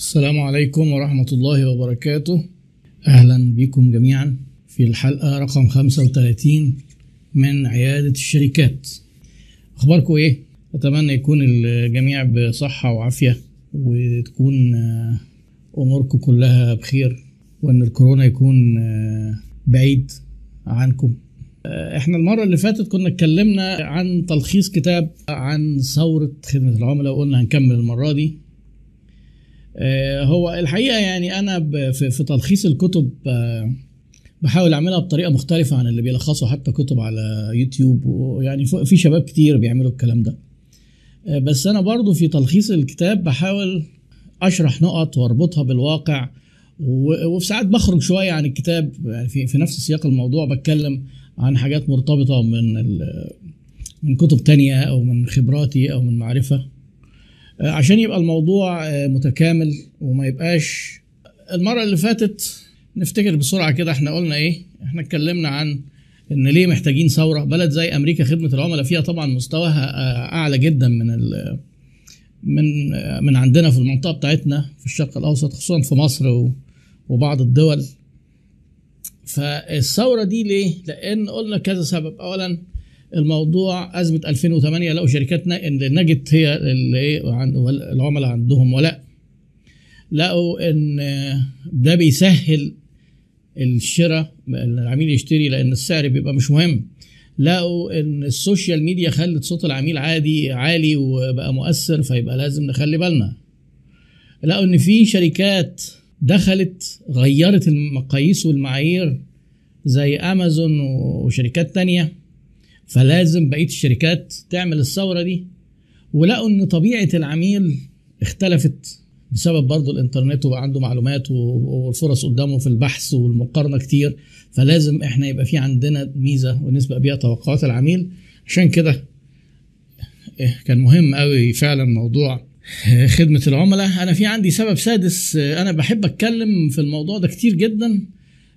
السلام عليكم ورحمة الله وبركاته. أهلا بكم جميعا في الحلقة رقم 35 من عيادة الشركات. أخباركم إيه؟ أتمنى يكون الجميع بصحة وعافية وتكون آه، أموركم كلها بخير وإن الكورونا يكون آه، بعيد عنكم. آه، إحنا المرة اللي فاتت كنا اتكلمنا عن تلخيص كتاب عن ثورة خدمة العملاء وقلنا هنكمل المرة دي. هو الحقيقة يعني أنا في تلخيص الكتب آه، بحاول أعملها بطريقة مختلفة عن اللي بيلخصوا حتى كتب على يوتيوب ويعني في شباب كتير بيعملوا الكلام ده. آه، بس أنا برضو في تلخيص الكتاب بحاول أشرح نقط وأربطها بالواقع وفي ساعات بخرج شوية عن الكتاب يعني في في نفس سياق الموضوع بتكلم عن حاجات مرتبطة من من كتب تانية أو من خبراتي أو من معرفة. آه، عشان يبقى الموضوع آه، متكامل وما يبقاش المرة اللي فاتت نفتكر بسرعة كده إحنا قلنا إيه إحنا اتكلمنا عن إن ليه محتاجين ثورة. بلد زي أمريكا خدمة العملاء فيها طبعا مستواها آه، أعلى جدا من ال من آه، من عندنا في المنطقة بتاعتنا في الشرق الأوسط خصوصا في مصر وبعض الدول. فالثورة دي ليه؟ لأن قلنا كذا سبب. اولا الموضوع أزمة 2008 لقوا شركات نا- إن نجت هي اللي عن- العملاء عندهم ولا لقوا إن ده بيسهل الشراء العميل يشتري لأن السعر بيبقى مش مهم. لقوا إن السوشيال ميديا خلت صوت العميل عادي عالي وبقى مؤثر فيبقى لازم نخلي بالنا. لقوا إن في شركات دخلت غيرت المقاييس والمعايير زي امازون وشركات تانية. فلازم بقية الشركات تعمل الثورة دي. ولقوا إن طبيعة العميل اختلفت بسبب برضو الإنترنت وبقى عنده معلومات والفرص قدامه في البحث والمقارنة كتير. فلازم إحنا يبقى في عندنا ميزة ونسبق بيها توقعات العميل. عشان كده كان مهم قوي فعلا موضوع خدمة العملاء. أنا في عندي سبب سادس أنا بحب أتكلم في الموضوع ده كتير جدا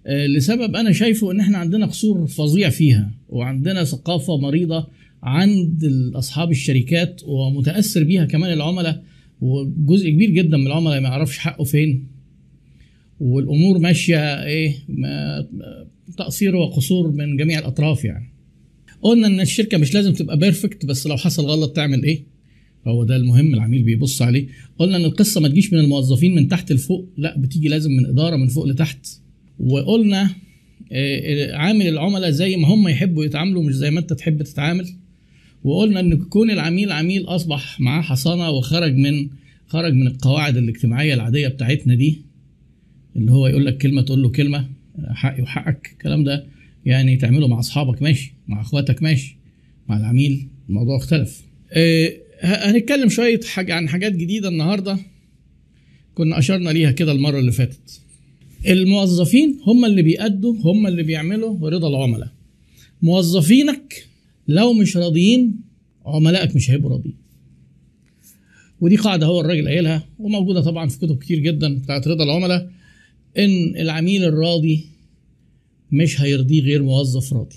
لسبب أنا شايفه إن إحنا عندنا قصور فظيع فيها. وعندنا ثقافة مريضة عند أصحاب الشركات ومتأثر بيها كمان العملاء وجزء كبير جدا من العملاء ما يعرفش حقه فين. والأمور ماشية إيه ما- تقصير وقصور من جميع الأطراف يعني. قلنا إن الشركة مش لازم تبقى بيرفكت بس لو حصل غلط تعمل إيه؟ هو ده المهم العميل بيبص عليه. قلنا إن القصة ما تجيش من الموظفين من تحت لفوق لا بتيجي لازم من إدارة من فوق لتحت. وقلنا عامل العملاء زي ما هم يحبوا يتعاملوا مش زي ما انت تحب تتعامل. وقلنا إن كون العميل عميل أصبح معاه حصانة وخرج من خرج من القواعد الاجتماعية العادية بتاعتنا دي اللي هو يقول لك كلمة تقول له كلمة حقي وحقك الكلام ده يعني تعمله مع أصحابك ماشي مع أخواتك ماشي مع العميل الموضوع اختلف. آه، هنتكلم شوية حاجة عن حاجات جديدة النهارده. كنا أشرنا ليها كده المرة اللي فاتت. الموظفين هم اللي بيأدوا هم اللي بيعملوا رضا العملاء. موظفينك لو مش راضيين عملائك مش هيبقوا راضيين. ودي قاعدة هو الراجل قايلها وموجودة طبعا في كتب كتير جدا بتاعت رضا العملاء إن العميل الراضي مش هيرضيه غير موظف راضي.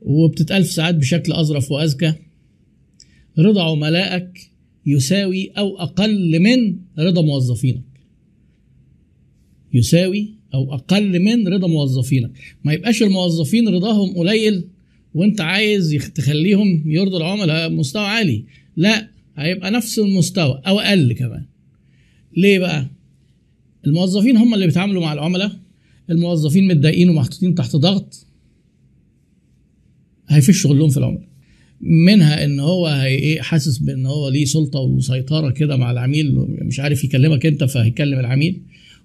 وبتتقال في ساعات بشكل أظرف وأذكى رضا عملائك يساوي أو أقل من رضا موظفينك. يساوي أو أقل من رضا موظفينك. ما يبقاش الموظفين رضاهم قليل وأنت عايز تخليهم يرضوا العملاء مستوى عالي. لا هيبقى نفس المستوى أو أقل كمان. ليه بقى؟ الموظفين هم اللي بيتعاملوا مع العملاء. الموظفين متضايقين ومحطوطين تحت ضغط. هيفش شغلهم في العملاء. منها إن هو هي إيه حاسس بإن هو ليه سلطة وسيطرة كده مع العميل مش عارف يكلمك أنت فهيكلم العميل.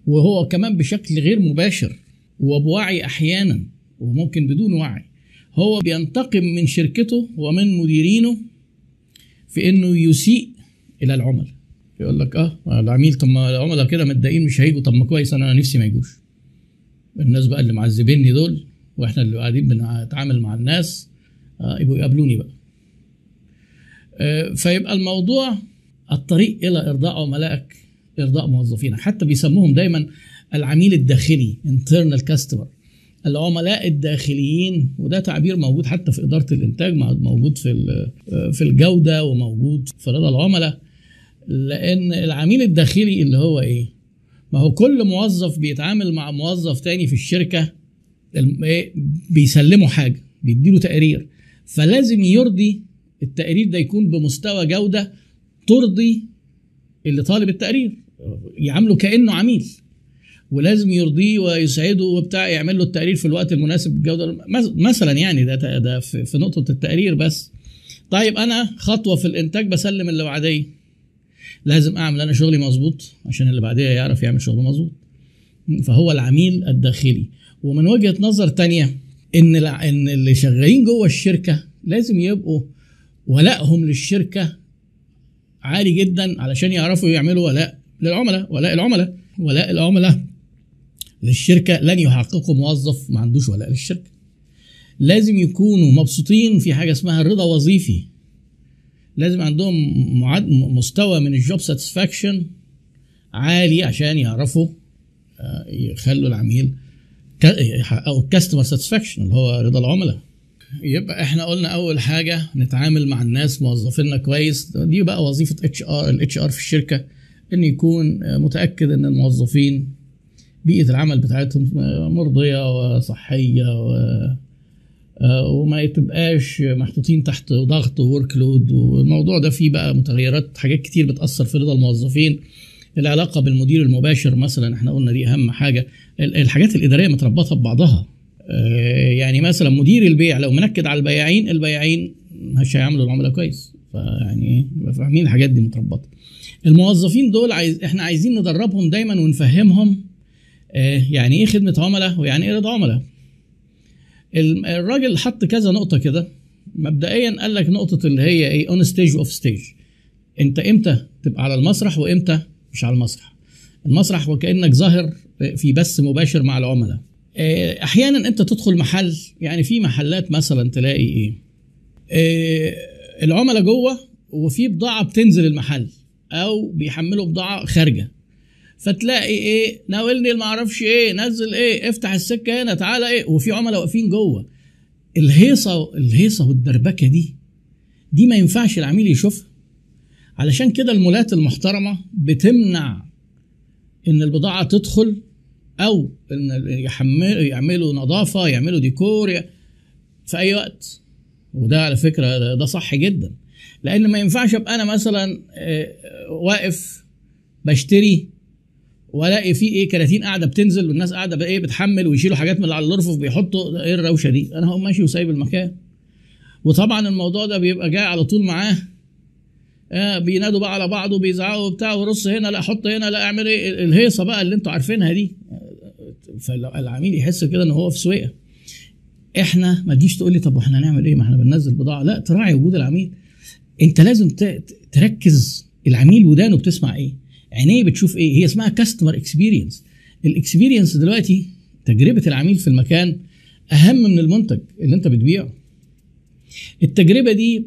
وهو كمان بشكل غير مباشر وبوعي أحيانا وممكن بدون وعي. هو بينتقم من شركته ومن مديرينه في إنه يسيء إلى العملاء. يقول لك آه العميل طب ما العملاء كده متضايقين مش هيجوا. طب ما كويس أنا نفسي ما يجوش. الناس بقى اللي معذبيني دول وإحنا اللي قاعدين بنتعامل مع الناس آه، يبقوا يقابلوني بقى. آه، فيبقى الموضوع الطريق إلى إرضاء عملائك إرضاء موظفينك حتى بيسموهم دايما العميل الداخلي internal customer. العملاء الداخليين وده تعبير موجود حتى في إدارة الإنتاج موجود في في الجودة وموجود في رضا العملاء. لأن العميل الداخلي اللي هو إيه؟ ما هو كل موظف بيتعامل مع موظف تاني في الشركة إيه؟ بيسلموا حاجة بيديله تقرير. فلازم يرضي التقرير ده يكون بمستوى جودة ترضي اللي طالب التقرير. يعامله كأنه عميل. ولازم يرضيه ويسعده وبتاع يعمل له التقرير في الوقت المناسب بالجوده مس- مثلا يعني ده ده في نقطة التقرير بس. طيب أنا خطوة في الإنتاج بسلم اللي بعديه. لازم أعمل أنا شغلي مظبوط عشان اللي بعديه يعرف يعمل شغله مظبوط. فهو العميل الداخلي. ومن وجهة نظر تانية إن إن اللي شغالين جوه الشركة لازم يبقوا ولائهم للشركة عالي جدا علشان يعرفوا يعملوا ولاء. للعملاء ولاء العملاء ولاء العملاء. للشركة لن يحققوا موظف ما عندوش ولاء للشركة. لازم يكونوا مبسوطين في حاجة اسمها الرضا وظيفي. لازم عندهم معد... مستوى من ال job satisfaction عالي عشان يعرفوا آه، يخلوا العميل يحققوا ال customer satisfaction اللي هو رضا العملاء. يبقى إحنا قلنا أول حاجة نتعامل مع الناس موظفيننا كويس. دي بقى وظيفة اتش ار الاتش ار في الشركة. إن يكون متأكد إن الموظفين بيئة العمل بتاعتهم مرضية وصحية و وما تبقاش محطوطين تحت ضغط وورك لود والموضوع ده فيه بقى متغيرات حاجات كتير بتأثر في رضا الموظفين. العلاقة بالمدير المباشر مثلا إحنا قلنا دي أهم حاجة. ال- الحاجات الإدارية متربطة ببعضها. آه، يعني مثلا مدير البيع لو منكد على البياعين البياعين مش هيعملوا العملاء كويس. فيعني فاهمين الحاجات دي متربطة. الموظفين دول عايز إحنا عايزين ندربهم دايما ونفهمهم آه، يعني إيه خدمة عملاء ويعني إيه رضا عملاء. ال- الراجل حط كذا نقطة كده مبدئيا قال لك نقطة اللي هي إيه on stage off stage انت إمتى تبقى على المسرح وامتى مش على المسرح. المسرح وكأنك ظاهر في بث مباشر مع العملاء. آه، أحيانا انت تدخل محل يعني في محلات مثلا تلاقي إيه؟ آه، العملاء جوه وفي بضاعة بتنزل المحل. أو بيحملوا بضاعة خارجة. فتلاقي إيه ناولني ما أعرفش إيه نزل إيه افتح السكة هنا تعالى إيه وفي عملاء واقفين جوه. الهيصة الهيصة والدربكة دي دي ما ينفعش العميل يشوفها. علشان كده المولات المحترمة بتمنع إن البضاعة تدخل أو إن يحملوا يعملوا نظافة يعملوا ديكور في أي وقت. وده على فكرة ده صح جدا. لأن ما ينفعش أبقى أنا مثلا آه، واقف بشتري وألاقي في إيه كراتين قاعدة بتنزل والناس قاعدة إيه بتحمل ويشيلوا حاجات من على الرفوف بيحطوا إيه الروشة دي. أنا هقوم ماشي وسايب المكان. وطبعا الموضوع ده بيبقى جاي على طول معاه. آه بينادوا بقى على بعض وبيزعقوا وبتاع ورص هنا لا حط هنا لا اعمل إيه الهيصة بقى اللي أنتوا عارفينها دي. فالعميل يحس كده إن هو في سويقة. إحنا ما تجيش تقول لي طب وإحنا هنعمل إيه؟ ما إحنا بننزل بضاعة. لا تراعي وجود العميل. انت لازم تركز العميل ودانه بتسمع إيه. عينيه بتشوف إيه. هي اسمها customer experience ال experience دلوقتي تجربة العميل في المكان أهم من المنتج اللي انت بتبيعه. التجربة دي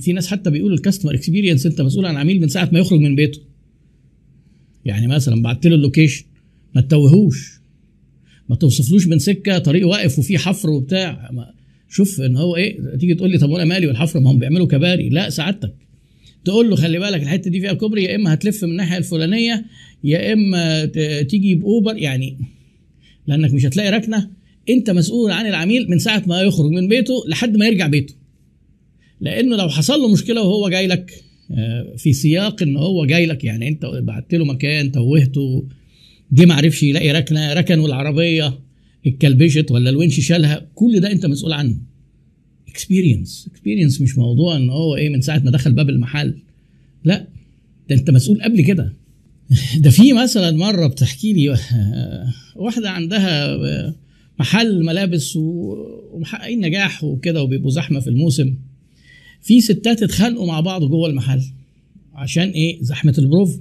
في ناس حتى بيقولوا ال customer experience انت مسؤول عن العميل من ساعة ما يخرج من بيته. يعني مثلا بعت له ال location ما تتوهوش. ما توصفلوش من سكة طريق واقف وفيه حفر وبتاع. ما شوف ان هو إيه تيجي تقول لي طب وأنا مالي والحفر؟ ما هم بيعملوا كباري. لا سعادتك. تقول له خلي بالك الحتة دي فيها كوبري يا إما هتلف من الناحية الفلانية يا إما تيجي بأوبر. يعني لأنك مش هتلاقي ركنة أنت مسؤول عن العميل من ساعة ما يخرج من بيته لحد ما يرجع بيته. لأنه لو حصل له مشكلة وهو جاي لك آه، في سياق إن هو جاي لك يعني أنت بعت له مكان توهته جه ما عرفش يلاقي ركنة ركن والعربيه اتكلبشت ولا الونش شالها كل ده انت مسؤول عنه. experience experience مش موضوع إن هو إيه من ساعة ما دخل باب المحل. لا ده انت مسؤول قبل كده. ده في مثلا مرة بتحكي لي واحدة عندها محل ملابس ومحققين نجاح وكده وبيبقوا زحمة في الموسم. في ستات اتخانقوا مع بعض جوه المحل عشان إيه؟ زحمة البروف.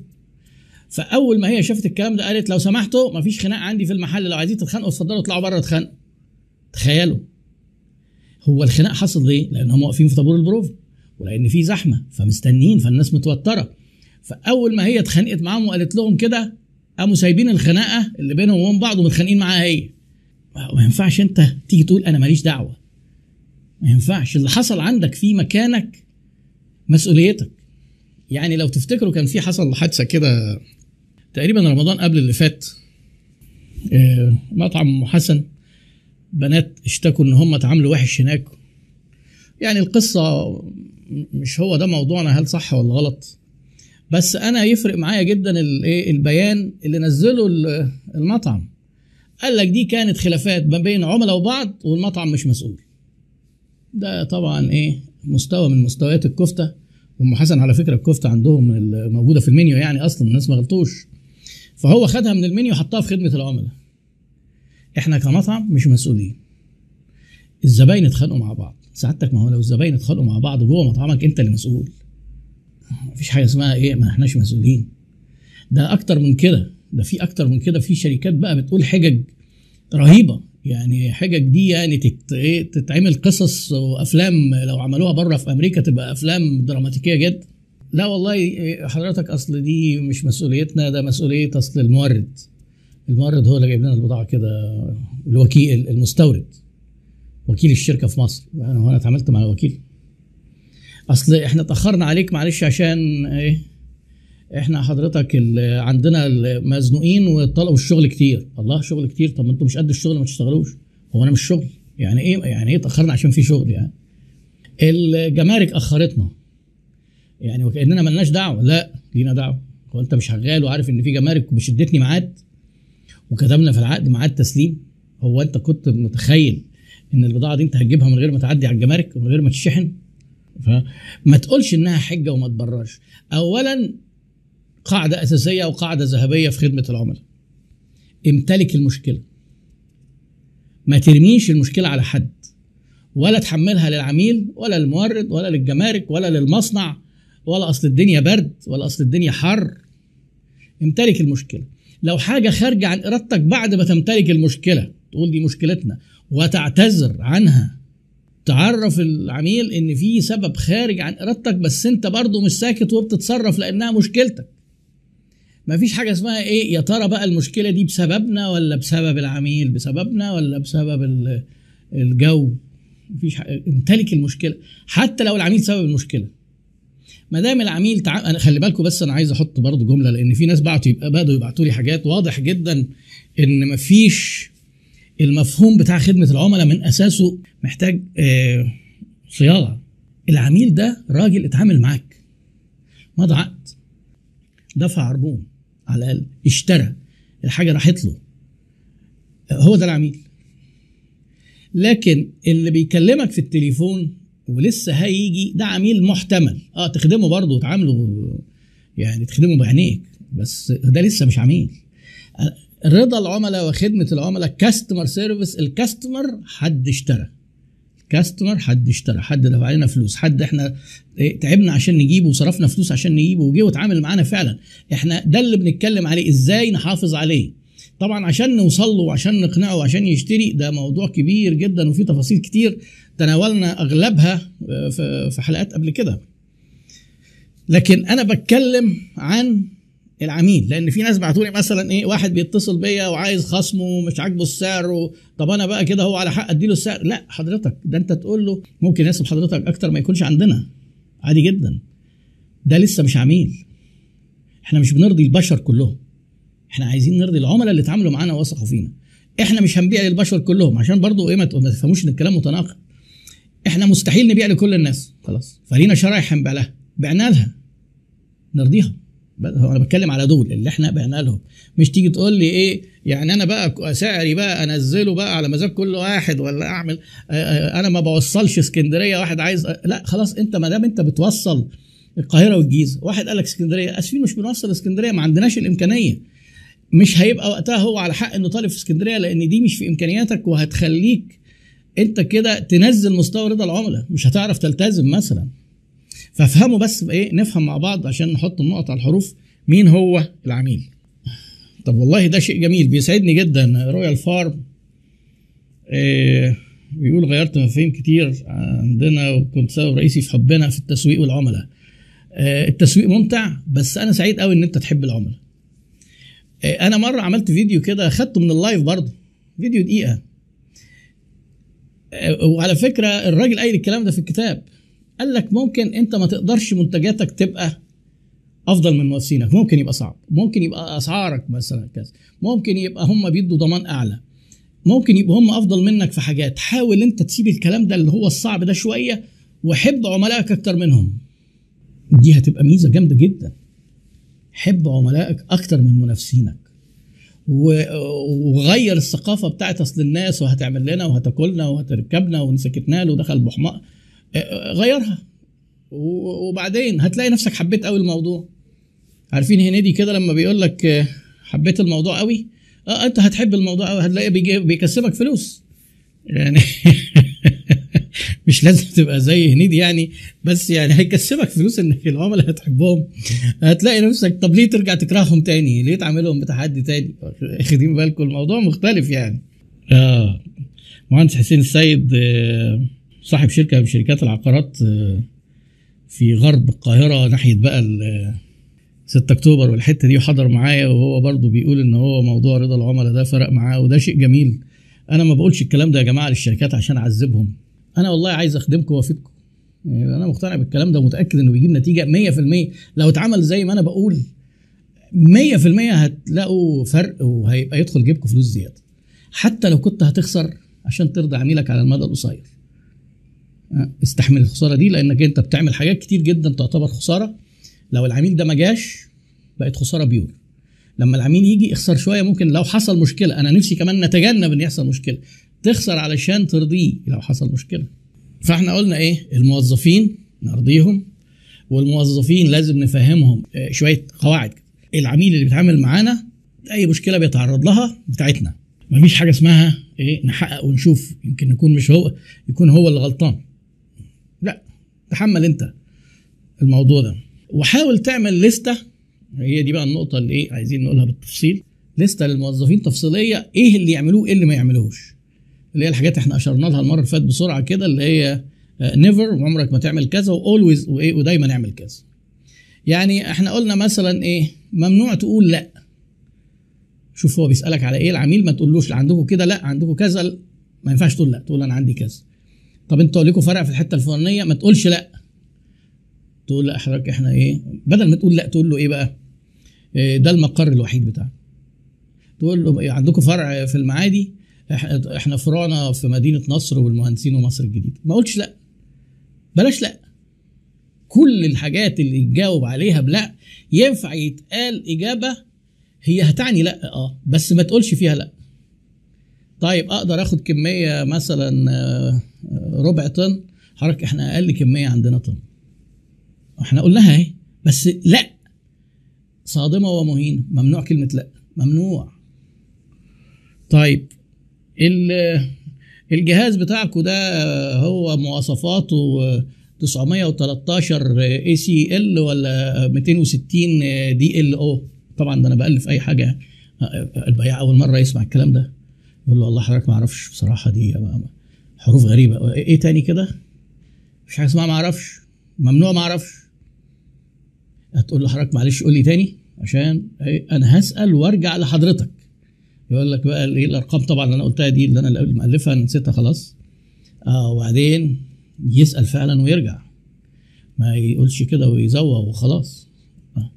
فأول ما هي شافت الكلام ده قالت لو سمحتوا مفيش خناق عندي في المحل لو عايزين تتخانقوا اتفضلوا اطلعوا بره اتخانقوا. تخيلوا. هو الخناق حصل ليه؟ لأن هم واقفين في طابور البروف ولأن في زحمة فمستنيين فالناس متوترة. فأول ما هي اتخانقت معاهم وقالت لهم كده قاموا سايبين الخناقة اللي بينهم وبين بعض ومتخانقين معاها هي. ما ينفعش انت تيجي تقول أنا ماليش دعوة. ما ينفعش. اللي حصل عندك في مكانك مسؤوليتك. يعني لو تفتكروا كان في حصل حادثة كده تقريبا رمضان قبل اللي فات آه، مطعم ام حسن بنات اشتكوا إن هم اتعاملوا وحش هناك. يعني القصة مش هو ده موضوعنا هل صح ولا غلط؟ بس أنا يفرق معايا جدا الايه البيان اللي نزله ال- المطعم. قال لك دي كانت خلافات ما بين عملاء وبعض والمطعم مش مسؤول. ده طبعا إيه مستوى من مستويات الكفتة. وام حسن على فكرة الكفتة عندهم موجودة في المنيو يعني أصلا الناس ما غلطوش. فهو خدها من المنيو حطها في خدمة العملاء. إحنا كمطعم مش مسؤولين. الزباين اتخانقوا مع بعض. سعادتك ما هو لو الزباين اتخانقوا مع بعض جوه مطعمك أنت اللي مسؤول. مفيش حاجة اسمها إيه ما إحناش مسؤولين. ده أكتر من كده. ده في أكتر من كده. في شركات بقى بتقول حجج رهيبة. يعني حجج دي يعني تت... إيه تتعمل قصص وأفلام. لو عملوها بره في أمريكا تبقى أفلام دراماتيكية جدا لا والله حضرتك أصل دي مش مسؤوليتنا ده مسؤولية أصل المورد. المورد هو اللي جايب لنا البضاعة كده الوكيل المستورد وكيل الشركة في مصر. أنا هو أنا اتعاملت مع الوكيل. أصل إحنا اتأخرنا عليك معلش عشان إيه؟ إحنا حضرتك عندنا المزنوقين وطلبوا الشغل كتير. الله شغل كتير. طب ما أنتوا مش قد الشغل ما تشتغلوش. هو أنا مش شغل. يعني إيه يعني إيه اتأخرنا عشان في شغل يعني؟ الجمارك أخرتنا. يعني وكأننا ملناش دعوة. لا لينا دعوة. هو أنت مش شغال وعارف إن في جمارك وشدتني ميعاد وكتبنا في العقد ميعاد تسليم. هو أنت كنت متخيل إن البضاعة دي أنت هتجيبها من غير ما تعدي على الجمارك ومن غير ما تشحن؟ فما تقولش إنها حجة وما تبررش. اولا قاعدة أساسية وقاعده ذهبية في خدمة العملاء. امتلك المشكلة. ما ترميش المشكلة على حد. ولا تحملها للعميل ولا للمورد ولا للجمارك ولا للمصنع ولا أصل الدنيا برد ولا أصل الدنيا حر. امتلك المشكلة. لو حاجة خارجة عن إرادتك بعد ما تمتلك المشكلة تقول دي مشكلتنا وتعتذر عنها. تعرف العميل إن في سبب خارج عن إرادتك بس أنت برضه مش ساكت وبتتصرف لأنها مشكلتك. مفيش حاجة اسمها إيه يا ترى بقى المشكلة دي بسببنا ولا بسبب العميل؟ بسببنا ولا بسبب ال- الجو؟ مفيش. امتلك المشكلة. حتى لو العميل سبب المشكلة. ما دام العميل تع... أنا خلي بالكم بس أنا عايز أحط برضو جملة لأن في ناس بعتوا يبقى بدوا يبعتوا لي حاجات. واضح جدا إن مفيش المفهوم بتاع خدمة العملاء من أساسه محتاج آه صياغة. العميل ده راجل اتعامل معاك. مضى عقد. دفع عربون على الأقل. اشترى. الحاجة راحت له. هو ده العميل. لكن اللي بيكلمك في التليفون ولسه هيجي ده عميل محتمل. آه تخدمه برضه وتعامله يعني تخدمه بعينيك بس ده لسه مش عميل. رضا العملاء وخدمة العملاء كاستمر سيرفيس الكاستمر حد اشترى. كاستمر حد اشترى حد دفع لنا فلوس حد إحنا إيه، تعبنا عشان نجيبه وصرفنا فلوس عشان نجيبه وجه واتعامل معانا فعلا. إحنا ده اللي بنتكلم عليه إزاي نحافظ عليه؟ طبعا عشان نوصل له وعشان نقنعه وعشان يشتري ده موضوع كبير جدا وفيه تفاصيل كتير تناولنا أغلبها آه، في حلقات قبل كده. لكن أنا بتكلم عن العميل لأن في ناس بعتوا لي مثلا إيه واحد بيتصل بيا وعايز خصمه ومش عاجبه السعر. طب أنا بقى كده هو على حق أديله السعر؟ لا حضرتك ده أنت تقول له ممكن يناسب حضرتك أكتر ما يكونش عندنا. عادي جدا. ده لسه مش عميل. إحنا مش بنرضي البشر كلهم. إحنا عايزين نرضي العملاء اللي اتعاملوا معانا ووثقوا فينا. إحنا مش هنبيع للبشر كلهم عشان برضو إيه ما تفهموش ان الكلام متناقض. إحنا مستحيل نبيع لكل الناس. خلاص. فلينا شرايح هنبيع لها. بعنا لها. نرضيها. أنا بتكلم على دول اللي إحنا بعنا لهم. مش تيجي تقول لي إيه يعني أنا بقى سعري بقى انزله بقى على مزاج كل واحد ولا اعمل آه، آه، أنا ما بوصلش اسكندرية واحد عايز آه، لا خلاص انت ما دام انت بتوصل القاهرة والجيزة واحد قال لك اسكندرية اسفين مش بنوصل اسكندرية ما عندناش الإمكانية. مش هيبقى وقتها هو على حق إنه طالب في اسكندرية لأن دي مش في إمكانياتك وهتخليك أنت كده تنزل مستوى رضا العملاء مش هتعرف تلتزم مثلا. فافهموا بس إيه نفهم مع بعض عشان نحط النقط على الحروف مين هو العميل. طب والله ده شيء جميل بيسعدني جدا. رويال فارم إيه بيقول غيرت مفاهيم كتير عندنا وكنت سبب رئيسي في حبنا في التسويق والعملاء. آه، التسويق ممتع بس أنا سعيد قوي إن أنت تحب العملاء. أنا مرة عملت فيديو كده خدته من ال live برضه. فيديو دقيقة. آه، وعلى فكرة الراجل قايل الكلام ده في الكتاب. قال لك ممكن أنت ما تقدرش منتجاتك تبقى أفضل من منافسينك ممكن يبقى صعب. ممكن يبقى أسعارك مثلا كذا. ممكن يبقى هم بيدوا ضمان أعلى. ممكن يبقى هم أفضل منك في حاجات. حاول أنت تسيب الكلام ده اللي هو الصعب ده شوية وحب عملائك أكتر منهم. دي هتبقى ميزة جامدة جدا. حب عملائك أكتر من منافسينك. وغير الثقافة بتاعت أصل الناس وهتعمل لنا وهتاكلنا وهتركبنا وانسكتنا له دخل بحماق غيرها. وبعدين هتلاقي نفسك حبيت قوي الموضوع. عارفين هنيدي كده لما بيقول لك حبيت الموضوع قوي؟ آه أنت هتحب الموضوع قوي هتلاقي بيكسبك فلوس. يعني مش لازم تبقى زي هنيدي يعني بس يعني هيكسبك فلوس إنك العملاء هتحبهم هتلاقي نفسك طب ليه ترجع تكرههم تاني؟ ليه تعملهم بتحدي تاني؟ واخدين بالكم الموضوع مختلف يعني. آه مهندس حسين السيد آه صاحب شركة من شركات العقارات آه في غرب القاهرة ناحية بقى 6 أكتوبر والحتة دي وحضر معايا وهو برضه بيقول إن هو موضوع رضا العملاء ده فرق معاه وده شيء جميل أنا ما بقولش الكلام ده يا جماعة للشركات عشان أعذبهم أنا والله عايز أخدمكم وأفيدكم. يعني أنا مقتنع بالكلام ده ومتأكد إنه بيجيب نتيجة 100% لو اتعمل زي ما أنا بقول 100% هتلاقوا فرق وهيبقى يدخل جيبكم فلوس زيادة. حتى لو كنت هتخسر عشان ترضي عميلك على المدى القصير. استحمل الخسارة دي لأنك أنت بتعمل حاجات كتير جدا تعتبر خسارة. لو العميل ده ما جاش بقت خسارة بيور. لما العميل يجي يخسر شوية ممكن لو حصل مشكلة أنا نفسي كمان نتجنب إن يحصل مشكلة. تخسر علشان ترضيه لو حصل مشكلة. فاحنا قلنا إيه؟ الموظفين نرضيهم والموظفين لازم نفهمهم شوية قواعد. العميل اللي بيتعامل معانا أي مشكلة بيتعرض لها بتاعتنا. مفيش حاجة اسمها إيه؟ نحقق ونشوف. يمكن يكون مش هو يكون هو اللي غلطان. لا تحمل أنت الموضوع ده. وحاول تعمل لستة. هي دي بقى النقطة اللي إيه؟ عايزين نقولها بالتفصيل. لستة للموظفين تفصيلية. إيه اللي يعملوه إيه اللي ما يعملوش اللي هي الحاجات إحنا اشرنا لها المرة اللي فاتت بسرعة كده اللي هي نيفر وعمرك ما تعمل كذا واولويز وايه ودايما اعمل كذا. يعني إحنا قلنا مثلا إيه ممنوع تقول لأ. شوف هو بيسألك على إيه العميل ما تقولوش عندكم كده لأ عندكم كذا ما ينفعش تقول لأ تقول أنا عندي كذا. طب أنتوا ليكم فرع في الحتة الفلانية ما تقولش لأ. تقول لأ حضرتك إحنا إيه بدل ما تقول لأ تقول له إيه بقى؟ إيه ده المقر الوحيد بتاعنا. تقول له إيه عندكم فرع في المعادي؟ إحنا فروعنا في مدينة نصر والمهندسين ومصر الجديده ما قلتش لأ. بلاش لأ. كل الحاجات اللي يتجاوب عليها بلأ ينفع يتقال إجابة هي هتعني لأ آه بس ما تقولش فيها لأ. طيب أقدر آخد كمية مثلا ربع طن؟ حضرتك إحنا أقل كمية عندنا طن. إحنا قلناها أهي بس لأ. صادمة ومهينة. ممنوع كلمة لأ. ممنوع. طيب الجهاز بتاعكم ده هو مواصفاته 913 اي سي ال ولا 260 دي ال أو طبعا ده أنا بألف أي حاجة. البياع أول مرة يسمع الكلام ده. يقول له والله حضرتك ما أعرفش بصراحة دي حروف غريبة. إيه تاني كده؟ مش حاجة اسمها ما أعرفش. ممنوع ما أعرفش. هتقول له حضرتك معلش قول لي تاني عشان أنا هسأل وأرجع لحضرتك. يقول لك بقى إيه الأرقام؟ طبعا اللي أنا قلتها دي اللي أنا مالفها أنا نسيتها خلاص. آه وبعدين يسأل فعلا ويرجع. ما يقولش كده ويزوغ وخلاص. آه.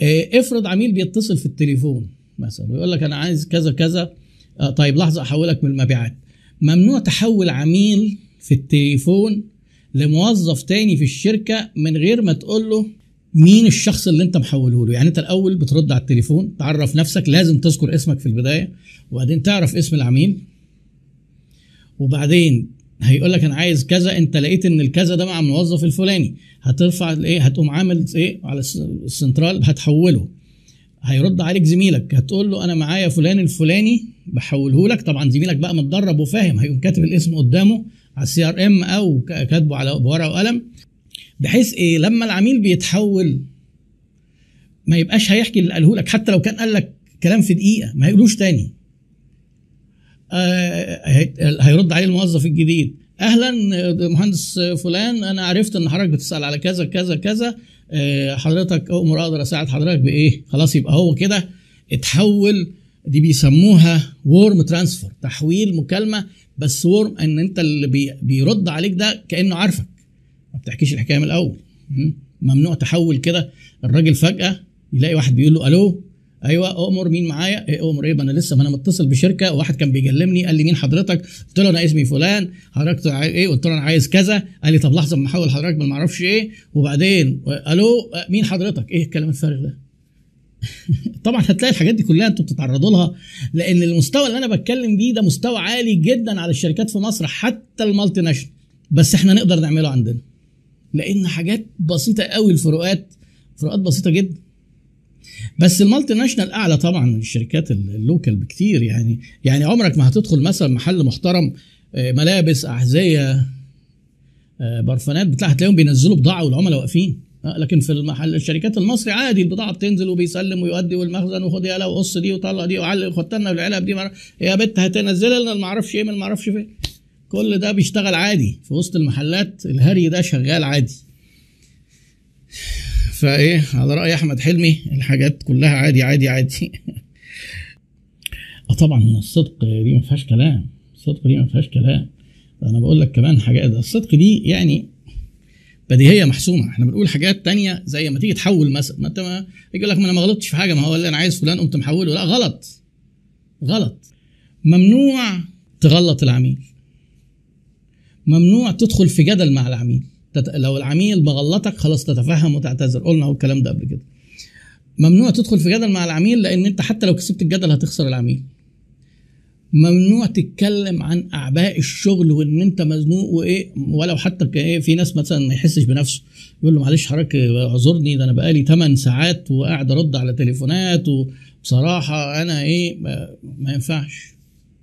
آه افرض عميل بيتصل في التليفون مثلا ويقول لك أنا عايز كذا كذا. آه طيب لحظة أحولك من المبيعات. ممنوع تحول عميل في التليفون لموظف تاني في الشركة من غير ما تقول له مين الشخص اللي انت محوله له؟ يعني انت الأول بترد على التليفون تعرف نفسك لازم تذكر اسمك في البداية وبعدين تعرف اسم العميل وبعدين هيقول لك أنا عايز كذا أنت لقيت إن الكذا ده مع الموظف الفلاني. هترفع إيه؟ هتقوم عامل إيه؟ على السنترال هتحوله. هيرد عليك زميلك هتقول له أنا معايا فلان الفلاني بحوله لك. طبعا زميلك بقى متدرب وفاهم هيقوم كاتب الاسم قدامه على ال CRM أو كاتبه على ورقه وقلم. بحيث إيه؟ لما العميل بيتحول ما يبقاش هيحكي اللي قاله لك. حتى لو كان قال لك كلام في دقيقة ما هيقولوش تاني. آه هيرد عليه الموظف الجديد. أهلا مهندس فلان أنا عرفت إن حضرتك بتسأل على كذا كذا كذا. آه حضرتك أمر أقدر أساعد حضرتك بإيه؟ خلاص يبقى هو كده اتحول. دي بيسموها warm transfer تحويل مكالمة. بس warm إن أنت اللي بي بيرد عليك ده كأنه عارفك. بتحكيش الحكاية من الأول. ممنوع تحول كده الراجل فجأة يلاقي واحد بيقول له ألو؟ أيوه اؤمر مين معايا؟ إيه اؤمر إيه؟ ما أنا لسه ما أنا متصل بشركة وواحد كان بيكلمني قال لي مين حضرتك؟ قلت له أنا اسمي فلان حضرتك إيه؟ قلت له أنا عايز كذا. قال لي طب لحظة اما أحول حضرتك ما أعرفش إيه. وبعدين ألو؟ مين حضرتك؟ إيه الكلام الفارغ ده؟ طبعا هتلاقي الحاجات دي كلها أنتوا بتتعرضوا لها لأن المستوى اللي أنا بتكلم بيه ده مستوى عالي جدا على الشركات في مصر حتى ال multinational. بس إحنا نقدر نعمله عندنا. لأن حاجات بسيطه قوي الفروقات فروقات بسيطه جدا. بس ال multinational اعلى طبعا من الشركات ال local بكتير يعني. يعني عمرك ما هتدخل مثلا محل محترم آه، ملابس أحذية آه، برفانات بتلاقي هتلاقيهم بينزلوا بضاعة والعملاء واقفين. آه، لكن في المحل الشركات المصري عادي البضاعة بتنزل وبيسلم ويؤدي والمخزن وخد يلا وقص دي وطلع دي وعلق خد لنا العلب دي. يا بت هتنزل لنا ما أعرفش إيه ما أعرفش فين. كل ده بيشتغل عادي في وسط المحلات الهري ده شغال عادي. فإيه على رأي أحمد حلمي الحاجات كلها عادي عادي عادي. آه طبعا الصدق دي ما فيهاش كلام الصدق دي ما فيهاش كلام. أنا بقول لك كمان حاجات الصدق دي يعني بديهية محسومة. إحنا بنقول حاجات تانية زي ما تيجي تحول مثلا ما أنت ما يقول لك ما أنا ما غلطتش في حاجة ما هو اللي أنا عايز فلان قمت محوله. لا غلط. غلط. ممنوع تغلط العميل. ممنوع تدخل في جدل مع العميل. لو العميل بغلطك خلاص تتفهم وتعتذر. قلنا هو الكلام ده قبل كده. ممنوع تدخل في جدل مع العميل لأن أنت حتى لو كسبت الجدل هتخسر العميل. ممنوع تتكلم عن أعباء الشغل وإن أنت مزنوق وإيه ولو حتى إيه في ناس مثلا ما يحسش بنفسه. يقول له معلش حضرتك اعذرني ده أنا بقالي 8 ساعات وقاعد أرد على تليفونات وبصراحة أنا إيه ما ينفعش.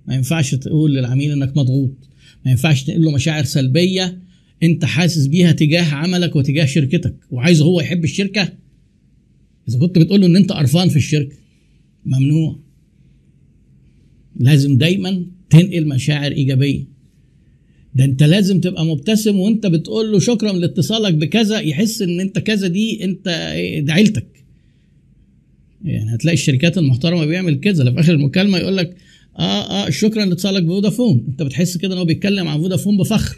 ما ينفعش تقول للعميل إنك مضغوط. ما ينفعش تقول له مشاعر سلبية انت حاسس بيها تجاه عملك وتجاه شركتك وعايزه هو يحب الشركة؟ إذا كنت بتقول له إن أنت قرفان في الشركة ممنوع. لازم دايما تنقل مشاعر إيجابية. ده أنت لازم تبقى مبتسم وأنت بتقول له شكرا لاتصالك بكذا يحس إن أنت كذا دي أنت ده عيلتك. يعني هتلاقي الشركات المحترمة بيعمل كذا في آخر المكالمة يقول لك آه آه شكرا لاتصالك بفودافون. أنت بتحس كده إن هو بيتكلم عن فودافون بفخر.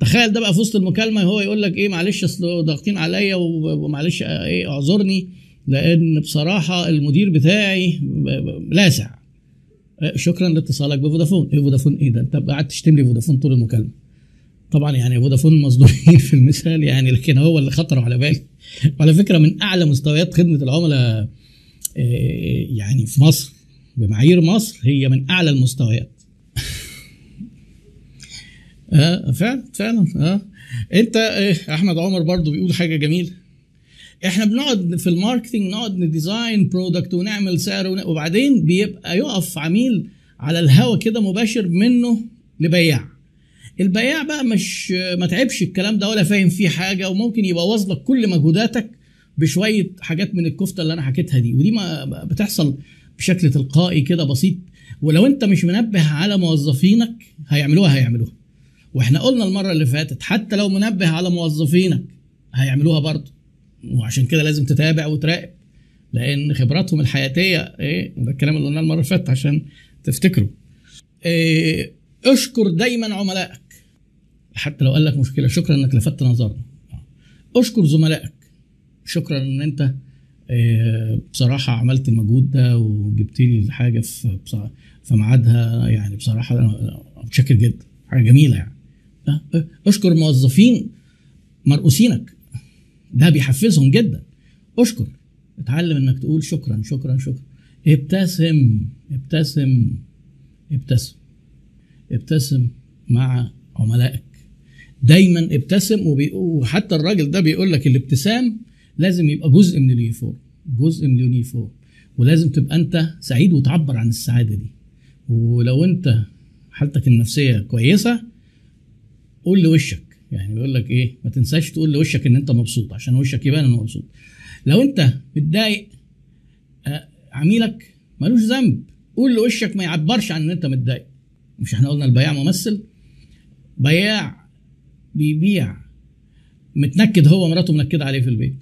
تخيل ده بقى في وسط المكالمة هو يقول لك إيه معلش أصل ضاغطين عليا ومعلش إيه اعذرني لأن بصراحة المدير بتاعي لاسع شكرا لاتصالك بفودافون. إيه فودافون؟ إيه ده؟ أنت قاعد تشتم لي فودافون طول المكالمة. طبعا يعني فودافون مصدومين في المثال يعني لكن هو اللي خطروا على بالي. وعلى فكرة من أعلى مستويات خدمة العملاء يعني في مصر. بمعايير مصر هي من أعلى المستويات. آه فعلا فعلا آه. أنت آه أحمد عمر برضو بيقول حاجة جميلة. إحنا بنقعد في ال marketing نقعد ن design product ونعمل سعر وبعدين بيبقى يقف عميل على الهوا كده مباشر منه للبياع. البياع بقى مش ما تعبش الكلام ده ولا فاهم فيه حاجة وممكن يبوظ لك كل مجهوداتك بشوية حاجات من الكفتة اللي أنا حكيتها دي. ودي ما بتحصل بشكل تلقائي كده بسيط. ولو انت مش منبه على موظفينك هيعملوها هيعملوها. وإحنا قلنا المرة اللي فاتت حتى لو منبه على موظفينك هيعملوها برضه. وعشان كده لازم تتابع وتراقب لأن خبراتهم الحياتية إيه ده الكلام اللي قلناه المرة اللي فاتت عشان تفتكروا إيه اشكر دايما عملائك. حتى لو قال لك مشكلة شكرا إنك لفتت نظرنا. اشكر زملائك. شكرا إن أنت إيه بصراحة عملت المجهود ده وجبت لي الحاجة في في ميعادها يعني بصراحة أنا متشكر جدا حاجة جميلة يعني. أشكر موظفين مرؤوسينك. ده بيحفزهم جدا. أشكر. اتعلم إنك تقول شكرا شكرا شكرا. ابتسم ابتسم ابتسم. ابتسم مع عملائك. دايما ابتسم وحتى الراجل ده بيقول لك الابتسام لازم يبقى جزء من اليونيفورم جزء من اليونيفورم. ولازم تبقى انت سعيد وتعبر عن السعادة دي. ولو انت حالتك النفسية كويسة قول لوشك. يعني بيقول لك إيه ما تنساش تقول لوشك إن أنت مبسوط عشان وشك يبان إنه مبسوط. لو أنت متضايق عميلك ملوش ذنب قول لوشك ما يعبرش عن إن أنت متضايق. مش إحنا قلنا البياع ممثل؟ بياع بيبيع متنكد هو مراته منكدة عليه في البيت.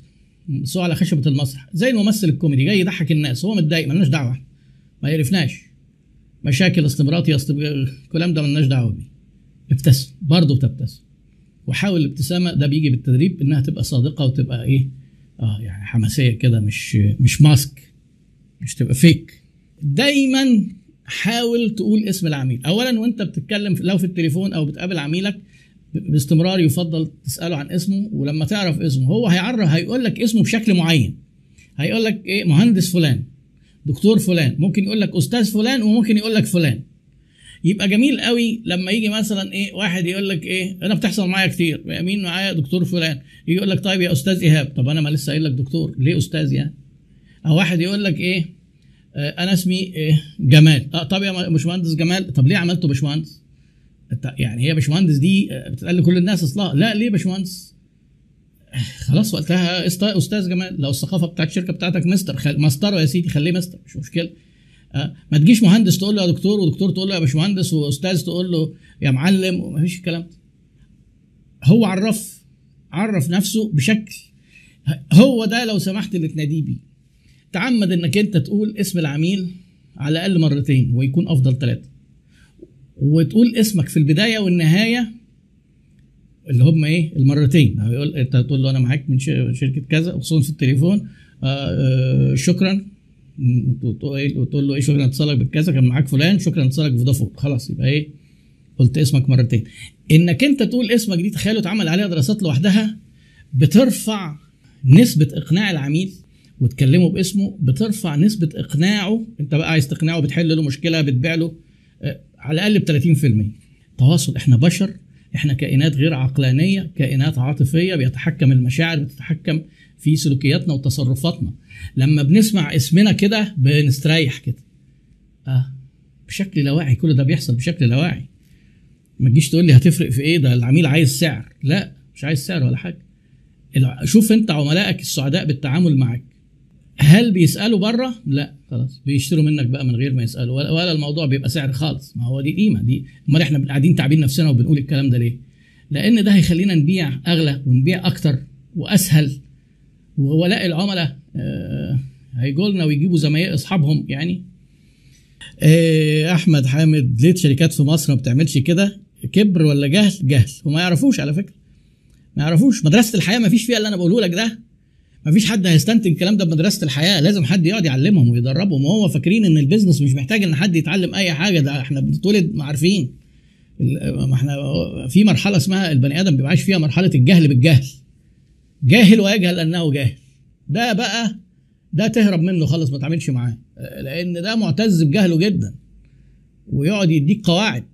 هو على خشبة المسرح. زي الممثل الكوميدي جاي يضحك الناس هو متضايق ملناش دعوة. ما يعرفناش. مشاكل استمراتي اصل الكلام ده ملناش دعوة بيه. ابتسم برضه بتبتسم وحاول الابتسامه ده بيجي بالتدريب إنها تبقى صادقة وتبقى إيه؟ آه يعني حماسية كده مش مش ماسك مش تبقى فيك دايما حاول تقول اسم العميل. اولا وأنت بتتكلم لو في التليفون أو بتقابل عميلك باستمرار يفضل تسأله عن اسمه ولما تعرف اسمه هو هيعرف هيقول لك اسمه بشكل معين. هيقول لك إيه مهندس فلان دكتور فلان ممكن يقول لك أستاذ فلان وممكن يقول لك فلان. يبقى جميل قوي لما يجي مثلا إيه واحد يقول لك إيه أنا بتحصل معايا كتير مين معايا دكتور فلان؟ يجي يقول لك طيب يا أستاذ إيهاب طب أنا ما لسه قايل لك دكتور ليه أستاذ يعني؟ أو واحد يقول لك إيه آه أنا اسمي إيه جمال. آه طب يا باشمهندس جمال طب ليه عملته باشمهندس؟ يعني هي باشمهندس دي بتتقال لكل الناس أصلا لا ليه باشمهندس؟ خلاص وقتها أستاذ جمال لو الثقافة بتاعت الشركة بتاعتك مستر خل... مسطره يا سيدي خليه مستر مش مشكلة. أه؟ ما تجيش مهندس تقول له يا دكتور ودكتور تقول له يا باشمهندس وأستاذ تقول له يا معلم وما فيش الكلام ده. هو عرف عرف نفسه بشكل هو ده لو سمحت اللي تناديه بيه. تعمد إنك أنت تقول اسم العميل على الأقل مرتين ويكون أفضل ثلاثة. وتقول اسمك في البداية والنهاية اللي هم إيه؟ المرتين. هيقول أنت تقول له أنا معاك من شركة كذا خصوصا في التليفون. آه آه شكرا. وتقول له إيه؟ شكرا اتصالك بالكذا كان معاك فلان شكرا اتصالك بفودافون خلاص يبقى إيه؟ قلت اسمك مرتين. إنك أنت تقول اسمك دي تخيلوا اتعمل عليها دراسات لوحدها بترفع نسبة إقناع العميل وتكلمه باسمه بترفع نسبة إقناعه. أنت بقى عايز تقنعه بتحل له مشكلة بتبيع له. آه على الأقل ب 30% تواصل إحنا بشر إحنا كائنات غير عقلانية كائنات عاطفية بيتحكم المشاعر بتتحكم في سلوكياتنا وتصرفاتنا. لما بنسمع اسمنا كده بنستريح كده. آه بشكل لا واعي. كل ده بيحصل بشكل لا واعي. ما تجيش تقول لي هتفرق في إيه؟ ده العميل عايز سعر. لا مش عايز سعر ولا حاجة. شوف أنت عملائك السعداء بالتعامل معك هل بيسألوا بره لا خلاص. بيشتروا منك بقى من غير ما يسألوا. ولا, الموضوع بيبقى سعر خالص. ما هو دي قيمة. دي امال إحنا قاعدين تعبين نفسنا وبنقول الكلام ده ليه؟ لأن ده هيخلينا نبيع أغلى ونبيع أكتر وأسهل. وولاء العملاء آه هيجوا لنا ويجيبوا زمايل أصحابهم يعني. آه أحمد حامد ليه شركات في مصر ما بتعملش كده؟ كبر ولا جهل؟ جهل. وما يعرفوش على فكرة. ما يعرفوش. مدرسة الحياة ما فيش فيها اللي أنا بقوله لك ده. ما فيش حد هيستنتج الكلام ده بمدرسة الحياة. لازم حد يقعد يعلمهم ويدربهم. وهو فاكرين إن البيزنس مش محتاج إن حد يتعلم أي حاجة. ده إحنا بنتولد عارفين ما إحنا في مرحلة اسمها البني آدم بيبقى فيها مرحلة الجهل بالجهل. جاهل ويجهل أنه جاهل. ده بقى ده تهرب منه خالص ما تعملش معاه. لأن ده معتز بجهله جدا. ويقعد يديك قواعد.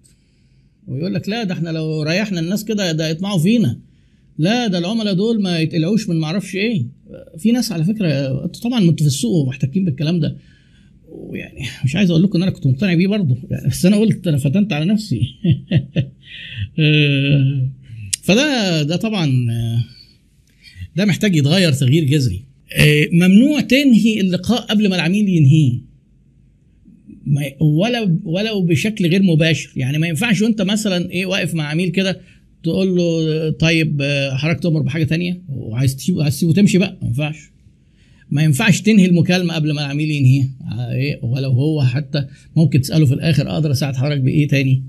ويقول لك لا ده إحنا لو ريحنا الناس كده ده يطمعوا فينا. لا ده العملاء دول ما يتقلعوش من معرفش إيه. في ناس على فكرة طبعا أنتوا في السوق ومحتكين بالكلام ده. ويعني مش عايز أقول لكم إن أنا كنت مقتنع بيه برضه. يعني بس أنا قلت أنا فتنت على نفسي. فده ده طبعا ده محتاج يتغير تغيير جذري. ممنوع تنهي اللقاء قبل ما العميل ينهيه. ولا ولو بشكل غير مباشر. يعني ما ينفعش وأنت مثلا إيه واقف مع عميل كده تقول له طيب حضرتك تؤمر بحاجة تانية؟ وعايز تسيبه عايز تسيبه تمشي بقى ما ينفعش. ما ينفعش تنهي المكالمة قبل ما العميل ينهيها. إيه ولو هو حتى ممكن تسأله في الآخر أقدر أساعد حضرتك بإيه تاني؟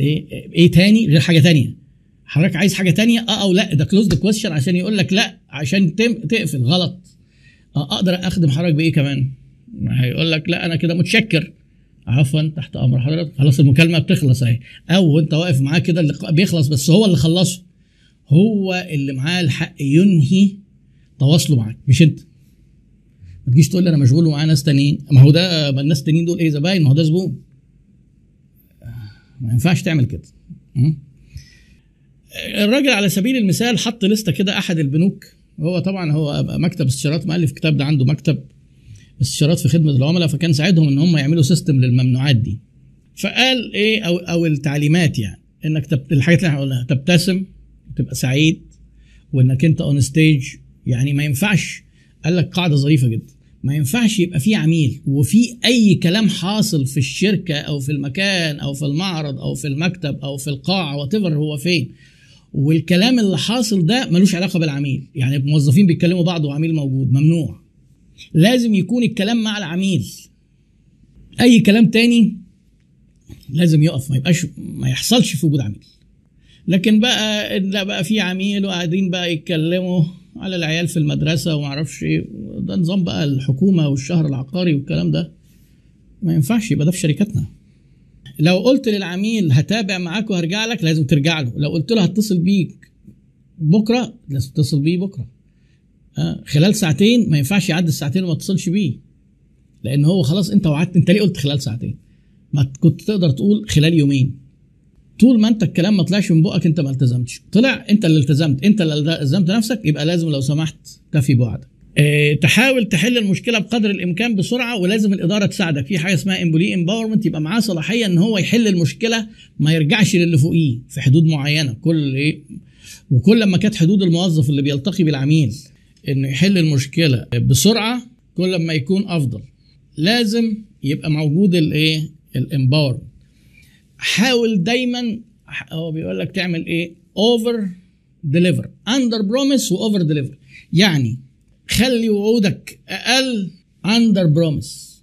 إيه إيه تاني؟ غير حاجة تانية. حضرتك عايز حاجة تانية؟ آه أو لأ ده close question عشان يقول لك لأ عشان تقفل. غلط. آه أقدر أخدم حضرتك بإيه كمان؟ هيقول لك لأ أنا كده متشكر. عفوا تحت أمر حضرتك. خلاص المكالمة بتخلص أهي. أو أنت واقف معاه كده اللقاء بيخلص بس هو اللي خلصه. هو اللي معاه الحق ينهي تواصله معاك مش أنت. ما تجيش تقول لي أنا مشغول ومعايا ناس تانيين. ما هو ده ما الناس التانيين دول إيه زباين؟ ما هو ده زبون. ما ينفعش تعمل كده. الراجل على سبيل المثال حط لستة كده أحد البنوك. هو طبعا هو مكتب استشارات مؤلف الكتاب ده عنده مكتب. استشارات في خدمة العملاء فكان ساعدهم إن هم يعملوا system للممنوعات دي. فقال إيه أو أو التعليمات يعني إنك تب... الحاجات اللي إحنا قلناها تبتسم تبقى سعيد وإنك أنت on stage يعني ما ينفعش. قال لك قاعدة ظريفة جدا. ما ينفعش يبقى في عميل وفي أي كلام حاصل في الشركة أو في المكان أو في المعرض أو في المكتب أو في القاعة what هو فين. والكلام اللي حاصل ده ملوش علاقة بالعميل. يعني الموظفين بيتكلموا بعض وعميل موجود ممنوع. لازم يكون الكلام مع العميل. أي كلام تاني لازم يقف ما يبقاش ما يحصلش في وجود عميل. لكن بقى لا بقى في عميل وقاعدين بقى يتكلموا على العيال في المدرسة وما أعرفش إيه ده نظام بقى الحكومة والشهر العقاري والكلام ده. ما ينفعش يبقى ده في شركاتنا. لو قلت للعميل هتابع معاك وهرجع لك لازم ترجع له. لو قلت له هتصل بيك بكرة لازم تتصل بيه بكرة. خلال ساعتين ما ينفعش يعدي الساعتين وما تتصلش بيه. لأن هو خلاص أنت وعدت. أنت ليه قلت خلال ساعتين؟ ما كنت تقدر تقول خلال يومين. طول ما أنت الكلام ما طلعش من بقك أنت ما التزمتش. طلع أنت اللي التزمت. أنت اللي التزمت نفسك يبقى لازم لو سمحت تفي بوعدك. آه تحاول تحل المشكلة بقدر الإمكان بسرعة ولازم الإدارة تساعدك. في حاجة اسمها employee empowerment يبقى معاه صلاحية إن هو يحل المشكلة ما يرجعش للي فوقيه في حدود معينة. كل إيه؟ وكل لما كانت حدود الموظف اللي بيلتقي بالعميل. إنه يحل المشكلة بسرعة كل ما يكون أفضل. لازم يبقى موجود الإيه؟ ال empowerment حاول دايما هو بيقول لك تعمل إيه؟ over deliver under promise و over deliver يعني خلي وعودك أقل under promise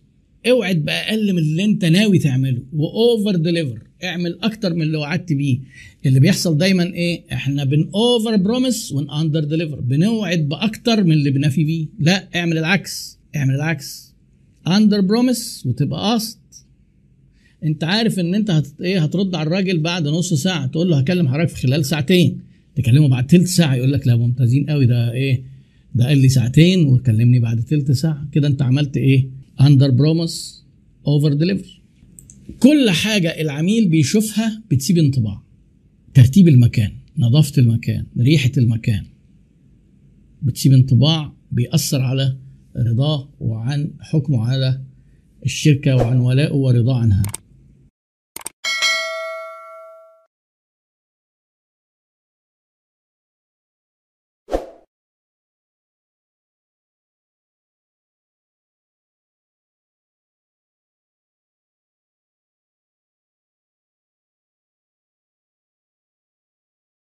اوعد باقل من اللي أنت ناوي تعمله و over deliver اعمل أكتر من اللي وعدت بيه. اللي بيحصل دايما إيه؟ إحنا بن over promise ون under deliver بنوعد بأكتر من اللي بنفي بيه. لا اعمل العكس. اعمل العكس. under promise وتبقى قاصد أنت عارف إن أنت هت... إيه؟ هترد على الراجل بعد نص ساعة. تقول له هكلم حضرتك في خلال ساعتين. تكلمه بعد تلت ساعة. يقول لك لا ممتازين قوي. ده إيه؟ ده قال لي ساعتين وكلمني بعد تلت ساعة. كده أنت عملت إيه؟ under promise over deliver كل حاجة العميل بيشوفها بتسيب انطباع. ترتيب المكان نظافة المكان ريحة المكان. بتسيب انطباع بيأثر على رضاه وعن حكمه على الشركة وعن ولائه ورضاه عنها.